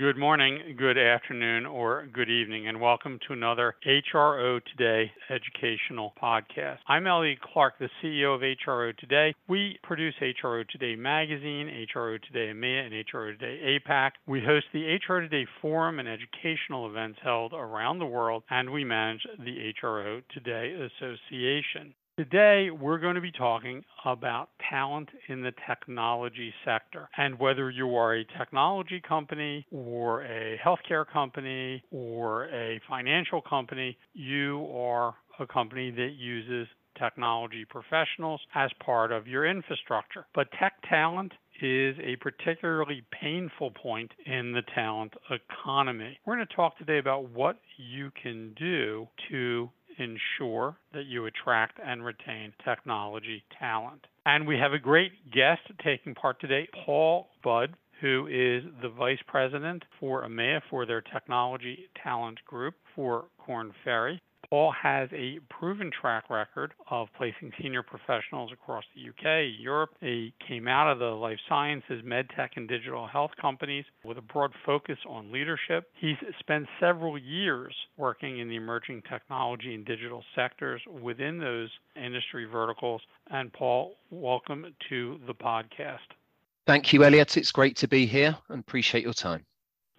Good morning, good afternoon, or good evening, and welcome to another HRO Today educational podcast. I'm Elliot Clark, the CEO of HRO Today. We produce HRO Today magazine, HRO Today EMEA, and HRO Today APAC. We host the HRO Today forum and educational events held around the world, and we manage the HRO Today Association. Today, we're going to be talking about talent in the technology sector. And whether you are a technology company or a healthcare company or a financial company, you are a company that uses technology professionals as part of your infrastructure. But tech talent is a particularly painful point in the talent economy. We're going to talk today about what you can do to ensure that you attract and retain technology talent. And we have a great guest taking part today, Paul Budd, who is the Vice President for EMEA for their Technology Talent Group for Korn Ferry. Paul has a proven track record of placing senior professionals across the UK, Europe. He came out of the life sciences, medtech, and digital health companies with a broad focus on leadership. He's spent several years working in the emerging technology and digital sectors within those industry verticals. And Paul, welcome to the podcast. Thank you, Elliot. It's great to be here and appreciate your time.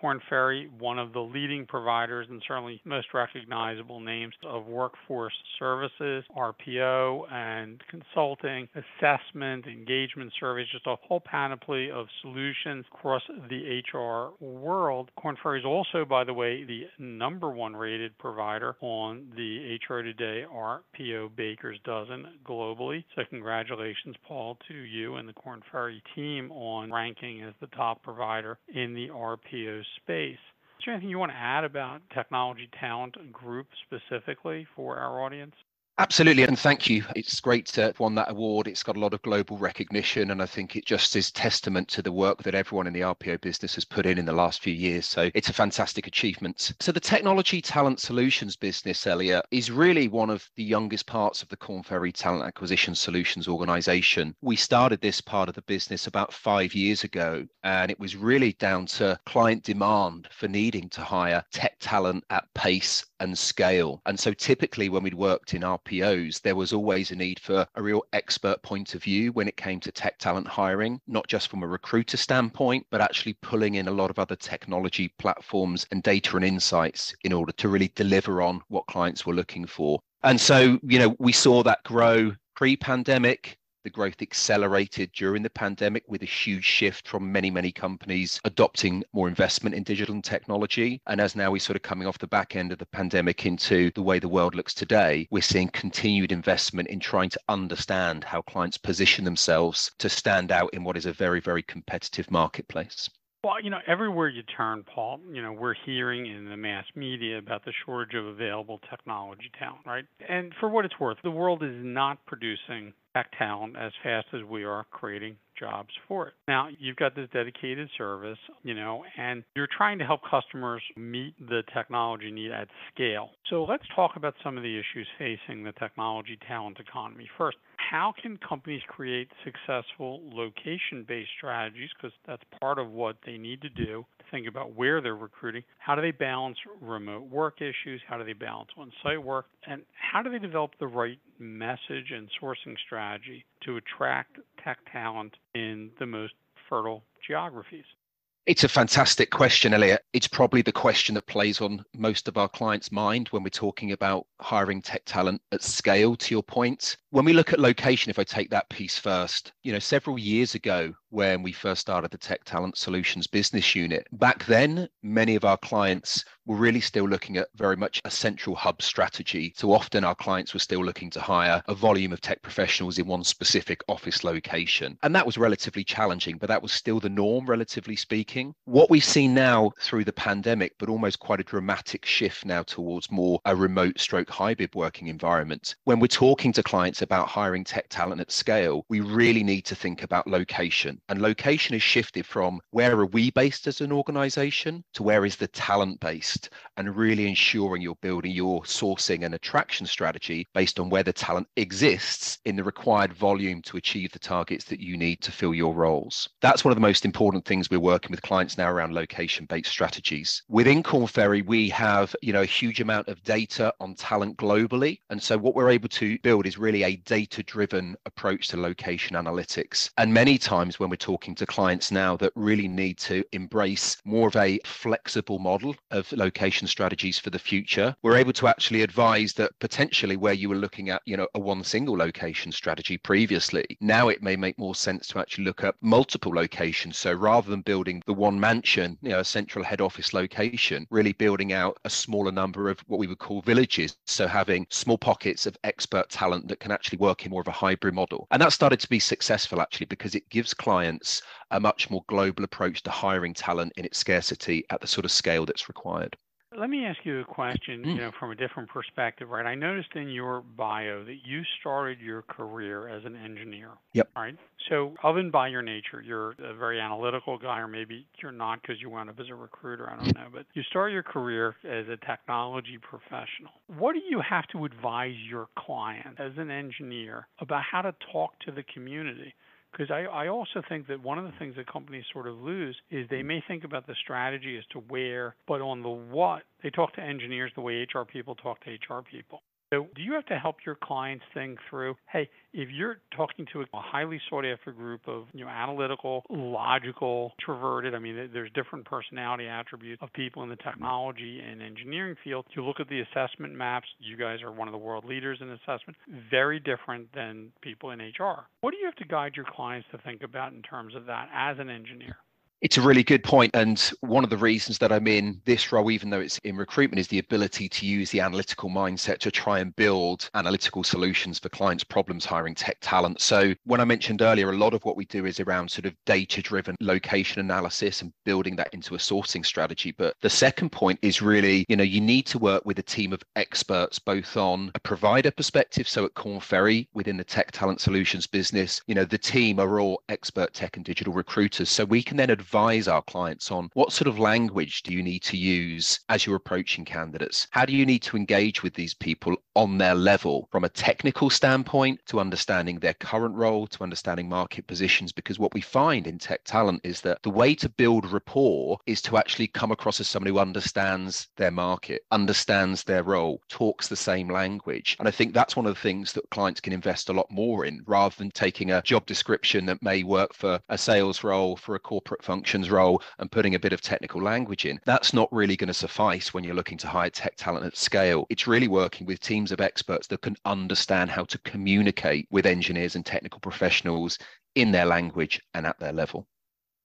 Korn Ferry, one of the leading providers and certainly most recognizable names of workforce services, RPO and consulting, assessment, engagement surveys, just a whole panoply of solutions across the HR world. Korn Ferry is also, by the way, the number one rated provider on the HR Today RPO Baker's Dozen globally. So congratulations, Paul, to you and the Korn Ferry team on ranking as the top provider in the RPO space. Is there anything you want to add about Technology Talent Group specifically for our audience? Absolutely, and thank you. It's great to have won that award. It's got a lot of global recognition, and I think it just is testament to the work that everyone in the RPO business has put in in the last few years. So it's a fantastic achievement. So the Technology Talent Solutions business, Elliot, is really one of the youngest parts of the Korn Ferry Talent Acquisition Solutions organization. We started this part of the business about five years ago, and it was really down to client demand for needing to hire tech talent at pace and scale. And so typically when we'd worked in RPO, There was always a need for a real expert point of view when it came to tech talent hiring, not just from a recruiter standpoint, but actually pulling in a lot of other technology platforms and data and insights in order to really deliver on what clients were looking for. And so, you know, we saw that grow pre pandemic the growth accelerated during the pandemic with a huge shift from many, many companies adopting more investment in digital and technology. And as now we're sort of coming off the back end of the pandemic into the way the world looks today, we're seeing continued investment in trying to understand how clients position themselves to stand out in what is a very, very competitive marketplace. Well, you know, everywhere you turn, Paul, you know, we're hearing in the mass media about the shortage of available technology talent, right? And for what it's worth, the world is not producing tech talent as fast as we are creating jobs for it. Now, you've got this dedicated service, you know, and you're trying to help customers meet the technology need at scale. So let's talk about some of the issues facing the technology talent economy. First, how can companies create successful location based strategies? Because that's part of what they need to do think about where they're recruiting. How do they balance remote work issues? How do they balance on site work? And how do they develop the right message and sourcing strategy to attract tech talent in the most fertile geographies? It's a fantastic question, Elliot. It's probably the question that plays on most of our clients' mind when we're talking about hiring tech talent at scale, to your point. When we look at location, if I take that piece first, you know, several years ago, when we first started the Tech Talent Solutions business unit. Back then, many of our clients were really still looking at very much a central hub strategy. So often our clients were still looking to hire a volume of tech professionals in one specific office location. And that was relatively challenging, but that was still the norm, relatively speaking. What we've seen now through the pandemic, but almost quite a dramatic shift now towards more a remote stroke hybrid working environment. When we're talking to clients, about hiring tech talent at scale, we really need to think about location. And location has shifted from where are we based as an organization to where is the talent based and really ensuring you're building your sourcing and attraction strategy based on where the talent exists in the required volume to achieve the targets that you need to fill your roles. That's one of the most important things we're working with clients now around location based strategies. Within Korn Ferry, we have, you know, a huge amount of data on talent globally. And so what we're able to build is really a data driven approach to location analytics. And many times when we're talking to clients now that really need to embrace more of a flexible model of location strategies for the future, we're able to actually advise that potentially where you were looking at, you know, a one single location strategy previously, now it may make more sense to actually look at multiple locations. So rather than building the one mansion, you know, a central head office location, really building out a smaller number of what we would call villages. So having small pockets of expert talent that can actually work in more of a hybrid model. And that started to be successful actually because it gives clients a much more global approach to hiring talent in its scarcity at the sort of scale that's required. Let me ask you a question, mm. you know, from a different perspective, right? I noticed in your bio that you started your career as an engineer. Yep. Right. So, than by your nature, you're a very analytical guy, or maybe you're not because you wound up as a recruiter. I don't know. But you started your career as a technology professional. What do you have to advise your client as an engineer about how to talk to the community? Because I, I also think that one of the things that companies sort of lose is they may think about the strategy as to where, but on the what, they talk to engineers the way HR people talk to HR people. So, do you have to help your clients think through, hey, if you're talking to a highly sought after group of, you know, analytical, logical, introverted, I mean, there's different personality attributes of people in the technology and engineering field. You look at the assessment maps, you guys are one of the world leaders in assessment, very different than people in HR. What do you have to guide your clients to think about in terms of that as an engineer? It's a really good point. And one of the reasons that I'm in this role, even though it's in recruitment, is the ability to use the analytical mindset to try and build analytical solutions for clients' problems hiring tech talent. So, when I mentioned earlier, a lot of what we do is around sort of data driven location analysis and building that into a sourcing strategy. But the second point is really, you know, you need to work with a team of experts, both on a provider perspective. So, at Korn Ferry, within the tech talent solutions business, you know, the team are all expert tech and digital recruiters. So, we can then advise our clients on what sort of language do you need to use as you're approaching candidates? How do you need to engage with these people on their level from a technical standpoint to understanding their current role, to understanding market positions? Because what we find in tech talent is that the way to build rapport is to actually come across as someone who understands their market, understands their role, talks the same language. And I think that's one of the things that clients can invest a lot more in rather than taking a job description that may work for a sales role, for a corporate function functions role and putting a bit of technical language in, that's not really going to suffice when you're looking to hire tech talent at scale. It's really working with teams of experts that can understand how to communicate with engineers and technical professionals in their language and at their level.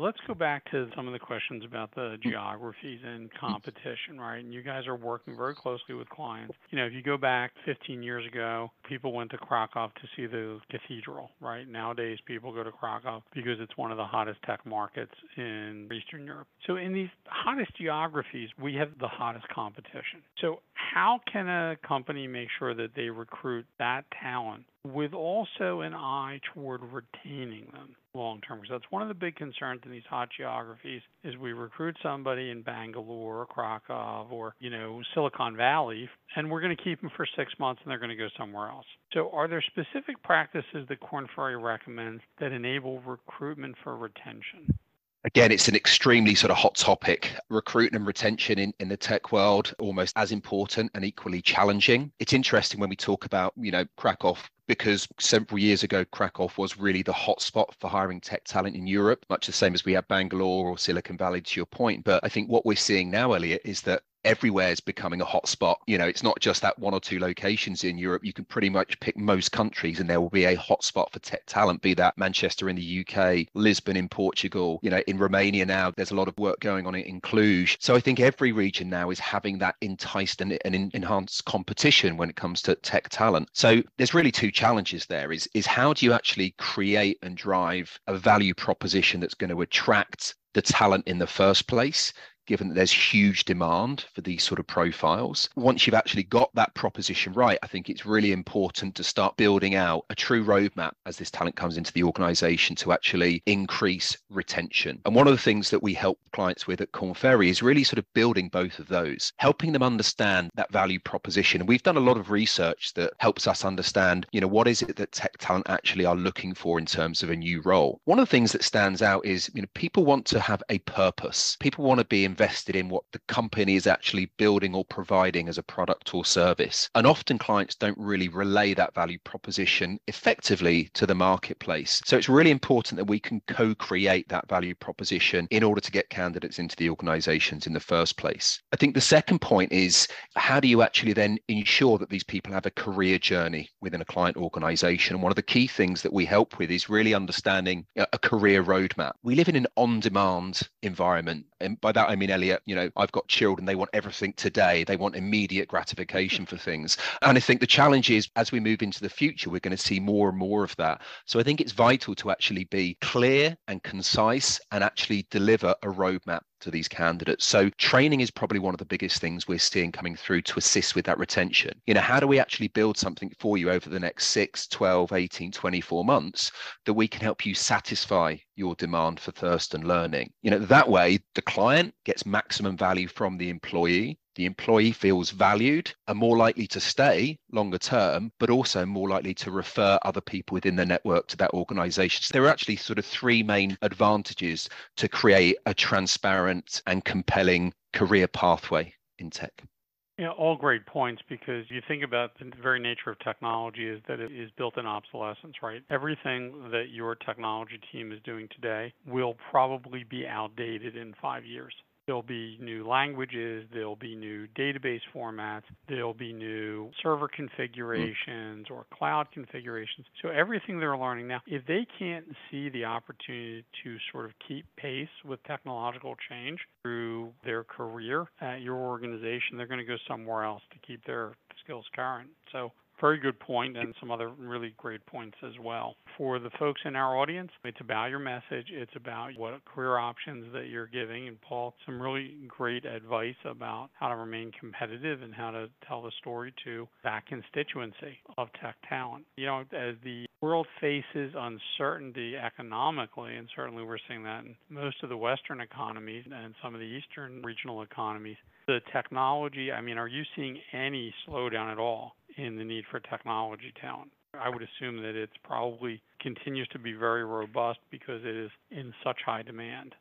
Let's go back to some of the questions about the hmm. geographies and competition, right? And you guys are working very closely with clients. You know, if you go back 15 years ago, people went to Krakow to see the cathedral, right? Nowadays, people go to Krakow because it's one of the hottest tech markets in Eastern Europe. So, in these hottest geographies, we have the hottest competition. So, how can a company make sure that they recruit that talent with also an eye toward retaining them long term because that's one of the big concerns in these hot geographies is we recruit somebody in Bangalore or Krakow or you know Silicon Valley and we're going to keep them for 6 months and they're going to go somewhere else. So are there specific practices that Korn Ferry recommends that enable recruitment for retention? Again, it's an extremely sort of hot topic. Recruitment and retention in, in the tech world, almost as important and equally challenging. It's interesting when we talk about, you know, Krakow because several years ago, Krakow was really the hotspot for hiring tech talent in Europe, much the same as we had Bangalore or Silicon Valley, to your point. But I think what we're seeing now, Elliot, is that everywhere is becoming a hotspot. You know, it's not just that one or two locations in Europe. You can pretty much pick most countries and there will be a hotspot for tech talent, be that Manchester in the UK, Lisbon in Portugal, you know, in Romania now, there's a lot of work going on in Cluj. So I think every region now is having that enticed and, and enhanced competition when it comes to tech talent. So there's really two challenges there is, is how do you actually create and drive a value proposition that's going to attract the talent in the first place, given that there's huge demand for these sort of profiles. Once you've actually got that proposition right, I think it's really important to start building out a true roadmap as this talent comes into the organization to actually increase retention. And one of the things that we help clients with at Korn Ferry is really sort of building both of those, helping them understand that value proposition. And we've done a lot of research that helps us understand, you know, what is it that tech talent actually are looking for in terms of a new role. One of the things that stands out is, you know, people want to have a purpose. People want to be invested in what the company is actually building or providing as a product or service. And often clients don't really relay that value proposition effectively to the marketplace. So it's really important that we can co-create that value proposition in order to get candidates into the organizations in the first place. I think the second point is how do you actually then ensure that these people have a career journey within a client organization? And one of the key things that we help with is really understanding a career roadmap. We live in an on-demand environment. And by that I mean, Elliot, you know, I've got children, they want everything today. They want immediate gratification for things. And I think the challenge is as we move into the future, we're going to see more and more of that. So I think it's vital to actually be clear and concise and actually deliver a roadmap to these candidates. So training is probably one of the biggest things we're seeing coming through to assist with that retention. You know, how do we actually build something for you over the next 6, 12, 18, 24 months that we can help you satisfy your demand for thirst and learning? You know, that way the client gets maximum value from the employee the employee feels valued and more likely to stay longer term, but also more likely to refer other people within the network to that organization. So there are actually sort of three main advantages to create a transparent and compelling career pathway in tech. Yeah, all great points because you think about the very nature of technology is that it is built in obsolescence, right? Everything that your technology team is doing today will probably be outdated in five years. There'll be new languages, there'll be new database formats, there'll be new server configurations or cloud configurations. So everything they're learning now, if they can't see the opportunity to sort of keep pace with technological change through their career at your organization, they're going to go somewhere else to keep their skills current. So very good point and some other really great points as well. For the folks in our audience, it's about your message, it's about what career options that you're giving. And Paul, some really great advice about how to remain competitive and how to tell the story to that constituency of tech talent. You know, as the world faces uncertainty economically, and certainly we're seeing that in most of the Western economies and some of the Eastern regional economies, the technology, I mean, are you seeing any slowdown at all in the need for technology talent. I would assume that it's probably continues to be very robust because it is in such high demand.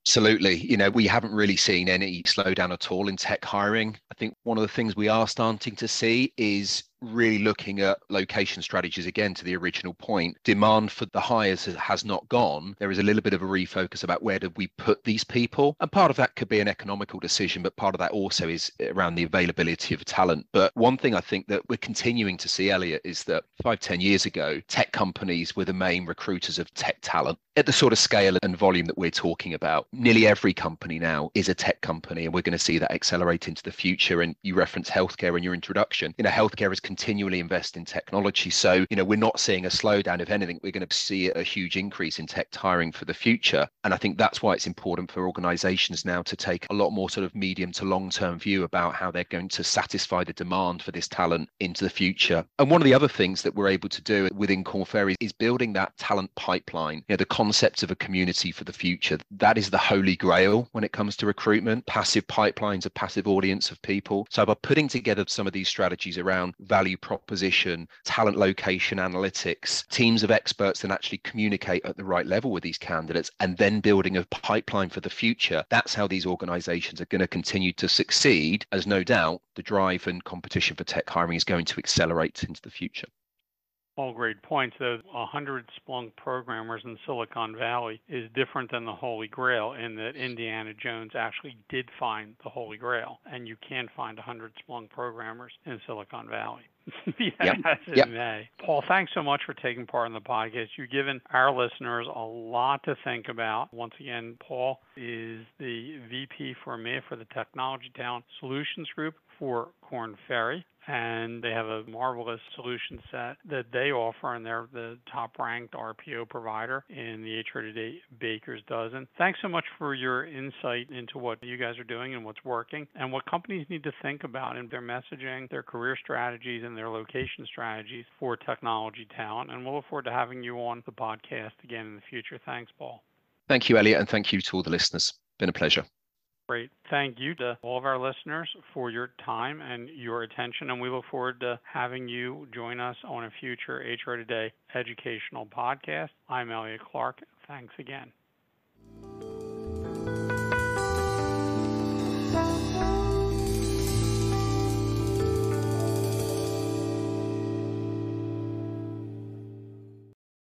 Absolutely. You know, we haven't really seen any slowdown at all in tech hiring. I think one of the things we are starting to see is really looking at location strategies again to the original point demand for the hires has not gone. There is a little bit of a refocus about where do we put these people. And part of that could be an economical decision but part of that also is around the availability of talent. But one thing i think that we're continuing to see elliot is that five ten years ago tech companies were the main recruiters of tech talent. At the sort of scale and volume that we're talking about nearly every company now is a tech company and we're going to see that accelerate into the future. And you reference healthcare in your introduction. You know healthcare is continually invest in technology. So, you know, we're not seeing a slowdown. If anything, we're going to see a huge increase in tech hiring for the future. And I think that's why it's important for organizations now to take a lot more sort of medium to long term view about how they're going to satisfy the demand for this talent into the future. And one of the other things that we're able to do within Korn Ferry is building that talent pipeline. You know, the concept of a community for the future. That is the holy grail when it comes to recruitment. Passive pipelines, a passive audience of people. So by putting together some of these strategies around value value proposition, talent location analytics, teams of experts that actually communicate at the right level with these candidates, and then building a pipeline for the future. That's how these organizations are going to continue to succeed, as no doubt the drive and competition for tech hiring is going to accelerate into the future. All great points. Those 100 Splunk programmers in Silicon Valley is different than the Holy Grail in that Indiana Jones actually did find the Holy Grail, and you can find 100 Splunk programmers in Silicon Valley. yep. yep. May. Paul, thanks so much for taking part in the podcast. You've given our listeners a lot to think about. Once again, Paul is the VP for me for the Technology Talent Solutions Group for Korn Ferry and they have a marvelous solution set that they offer, and they're the top ranked RPO provider in the HR Today Baker's Dozen. Thanks so much for your insight into what you guys are doing and what's working, and what companies need to think about in their messaging, their career strategies, and their location strategies for technology talent. And we'll look forward to having you on the podcast again in the future. Thanks, Paul. Thank you, Elliot, and thank you to all the listeners. Been a pleasure. Great. Thank you to all of our listeners for your time and your attention. And we look forward to having you join us on a future HR Today educational podcast. I'm Elliot Clark. Thanks again.